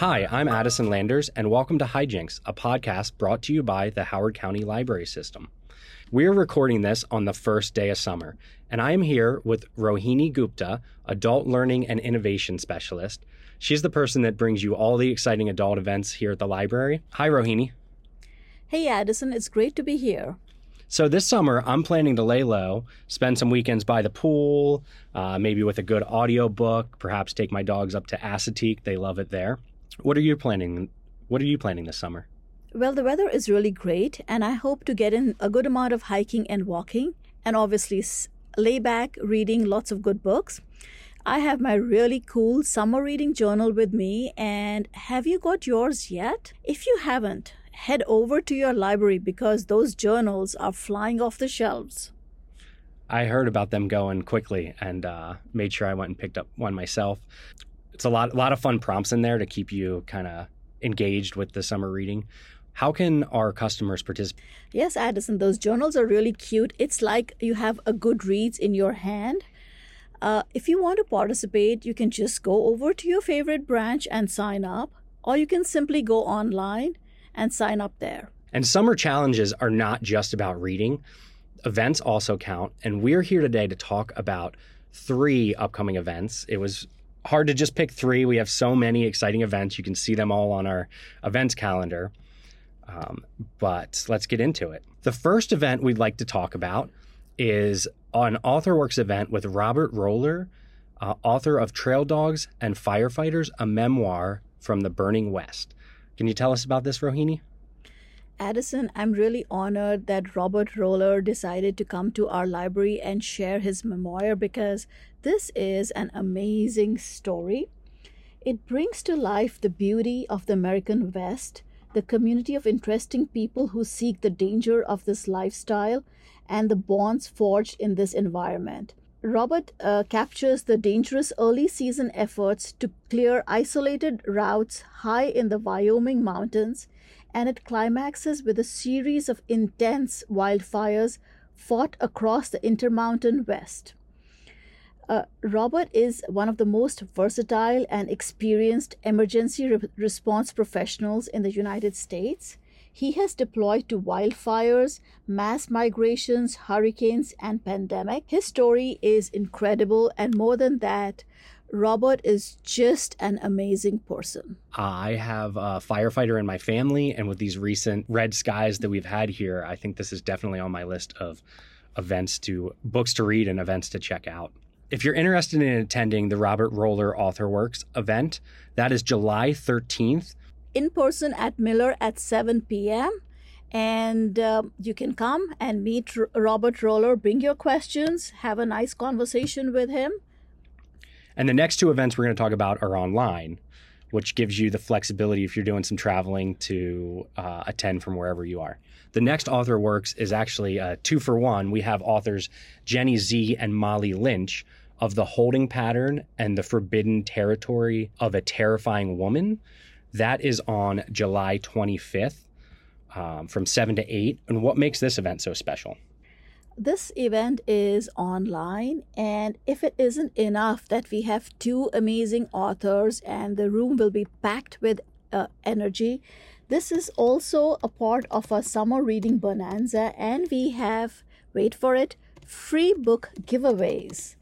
Hi, I'm Addison Landers, and welcome to Hijinks, a podcast brought to you by the Howard County Library System. We're recording this on the first day of summer, and I am here with Rohini Gupta, Adult Learning and Innovation Specialist. She's the person that brings you all the exciting adult events here at the library. Hi, Rohini. Hey, Addison, it's great to be here. So this summer, I'm planning to lay low, spend some weekends by the pool, uh, maybe with a good audio book, perhaps take my dogs up to Assateague. They love it there. What are you planning? What are you planning this summer? Well, the weather is really great, and I hope to get in a good amount of hiking and walking, and obviously lay back reading lots of good books. I have my really cool summer reading journal with me, and have you got yours yet? If you haven't, head over to your library because those journals are flying off the shelves. I heard about them going quickly and uh, made sure I went and picked up one myself. It's a lot, a lot of fun prompts in there to keep you kind of engaged with the summer reading. How can our customers participate? Yes, Addison, those journals are really cute. It's like you have a good Goodreads in your hand. Uh, if you want to participate, you can just go over to your favorite branch and sign up, or you can simply go online and sign up there. And summer challenges are not just about reading, events also count. And we're here today to talk about three upcoming events. It was hard to just pick three. We have so many exciting events. You can see them all on our events calendar. Um, but let's get into it. The first event we'd like to talk about is an AuthorWorks event with Robert Roller, uh, author of Trail Dogs and Firefighters, a memoir from the Burning West. Can you tell us about this, Rohini? Addison, I'm really honored that Robert Roller decided to come to our library and share his memoir because this is an amazing story. It brings to life the beauty of the American West, the community of interesting people who seek the danger of this lifestyle, and the bonds forged in this environment. Robert uh, captures the dangerous early season efforts to clear isolated routes high in the Wyoming mountains, and it climaxes with a series of intense wildfires fought across the Intermountain West. Uh, Robert is one of the most versatile and experienced emergency re- response professionals in the United States. He has deployed to wildfires, mass migrations, hurricanes, and pandemic. His story is incredible, and more than that, Robert is just an amazing person. I have a firefighter in my family, and with these recent red skies that we've had here, I think this is definitely on my list of events to books to read and events to check out. If you're interested in attending the Robert Roller AuthorWorks event, that is July 13th in person at Miller at 7 p.m. And uh, you can come and meet R- Robert Roller, bring your questions, have a nice conversation with him. And the next two events we're going to talk about are online, which gives you the flexibility if you're doing some traveling to uh, attend from wherever you are. The next author works is actually a two for one. We have authors Jenny Xie and Molly Lynch of The Holding Pattern and The Forbidden Territory of a Terrifying Woman. That is on July 25th um, from 7 to 8. And what makes this event so special? This event is online, and if it isn't enough that we have two amazing authors and the room will be packed with uh, energy, this is also a part of our summer reading bonanza, and we have, wait for it, free book giveaways.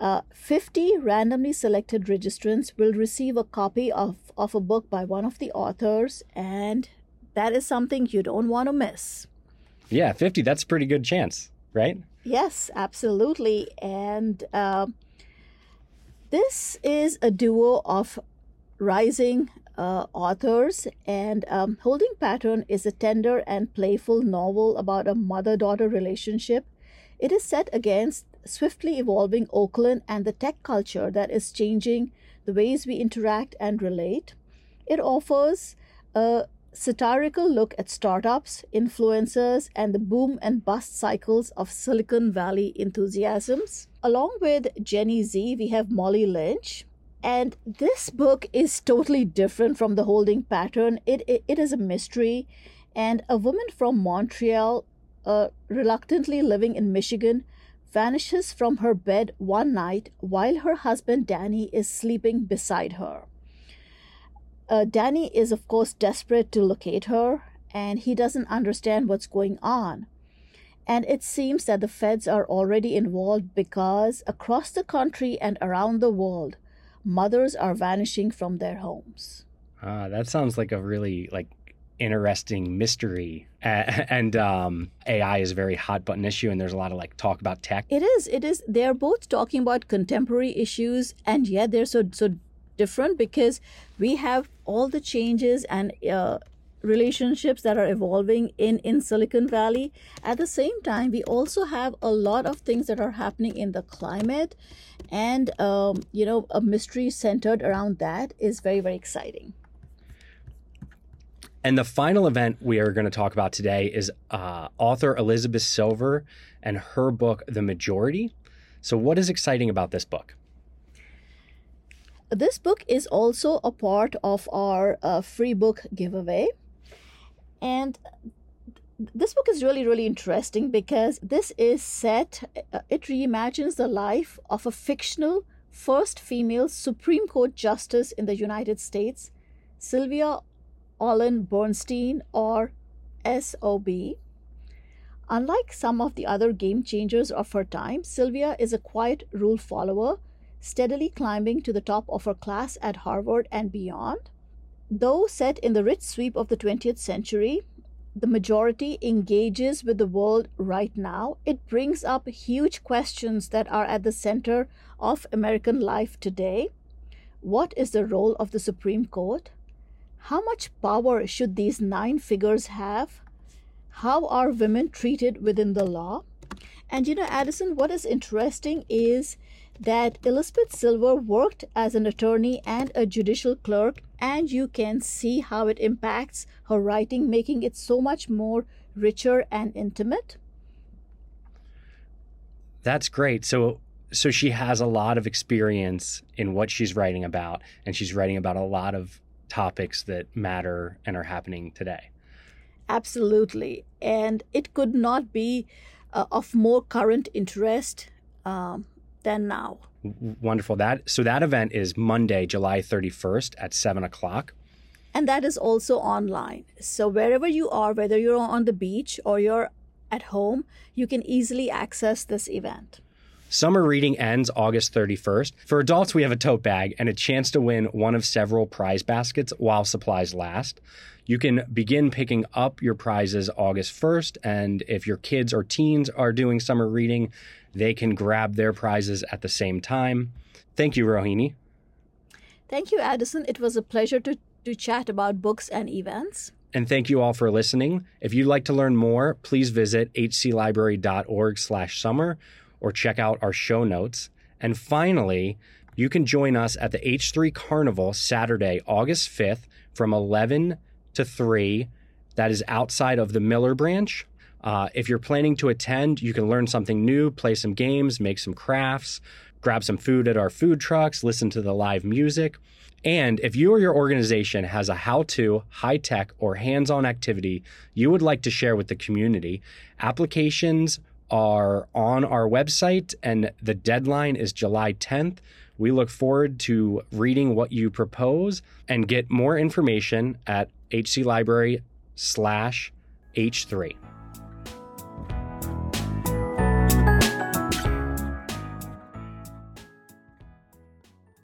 Uh, 50 randomly selected registrants will receive a copy of, of a book by one of the authors, and that is something you don't want to miss. Yeah, 50, that's a pretty good chance, right? Yes, absolutely. And uh, this is a duo of rising uh, authors, and um, Holding Pattern is a tender and playful novel about a mother daughter relationship. It is set against swiftly evolving Oakland and the tech culture that is changing the ways we interact and relate. It offers a satirical look at startups, influencers, and the boom and bust cycles of Silicon Valley enthusiasms. Along with Jenny Xie, we have Molly Lynch. And this book is totally different from the holding pattern. It, it, it is a mystery, and a woman from Montreal, uh, reluctantly living in Michigan, vanishes from her bed one night while her husband Danny is sleeping beside her. uh, Danny is, of course, desperate to locate her, and he doesn't understand what's going on. And it seems that the feds are already involved because across the country and around the world, mothers are vanishing from their homes. Ah, that sounds like a really like interesting mystery. and um, AI is a very hot button issue, and there's a lot of like talk about tech. It is. It is. They're both talking about contemporary issues, and yet they're so so different because we have all the changes and uh, relationships that are evolving in in silicon valley at the same time we also have a lot of things that are happening in the climate and um, you know a mystery centered around that is very very exciting and the final event we are going to talk about today is uh, author elizabeth silver and her book the majority. So what is exciting about this book? This book is also a part of our uh, free book giveaway. And this book is really, really interesting because this is set, uh, it reimagines the life of a fictional first female Supreme Court Justice in the United States, Sylvia Olin Bernstein, or SOB. Unlike some of the other game changers of her time, Sylvia is a quiet rule follower, steadily climbing to the top of her class at Harvard and beyond. Though set in the rich sweep of the 20th century, the majority engages with the world right now, it brings up huge questions that are at the center of American life today. What is the role of the Supreme Court? How much power should these nine figures have? How are women treated within the law? And you know, Addison, what is interesting is that Elizabeth Silver worked as an attorney and a judicial clerk, and you can see how it impacts her writing, making it so much more richer and intimate. That's great. So so she has a lot of experience in what she's writing about and she's writing about a lot of topics that matter and are happening today. Absolutely. And it could not be uh, of more current interest um, than now. Wonderful. That so that event is Monday, July 31st at seven o'clock. And that is also online. So wherever you are, whether you're on the beach or you're at home, you can easily access this event. Summer reading ends August 31st. For adults, we have a tote bag and a chance to win one of several prize baskets while supplies last. You can begin picking up your prizes August 1st, and if your kids or teens are doing summer reading, they can grab their prizes at the same time. Thank you, Rohini. Thank you, Addison. It was a pleasure to, to chat about books and events. And thank you all for listening. If you'd like to learn more, please visit hclibrary.org slash summer or check out our show notes. And finally, you can join us at the H3 Carnival Saturday, August 5th from 11 to 3. That is outside of the Miller branch. Uh, if you're planning to attend, you can learn something new, play some games, make some crafts, grab some food at our food trucks, listen to the live music. And if you or your organization has a how to, high tech, or hands on activity you would like to share with the community, applications are on our website and the deadline is July 10th. We look forward to reading what you propose and get more information at hclibrary slash H3.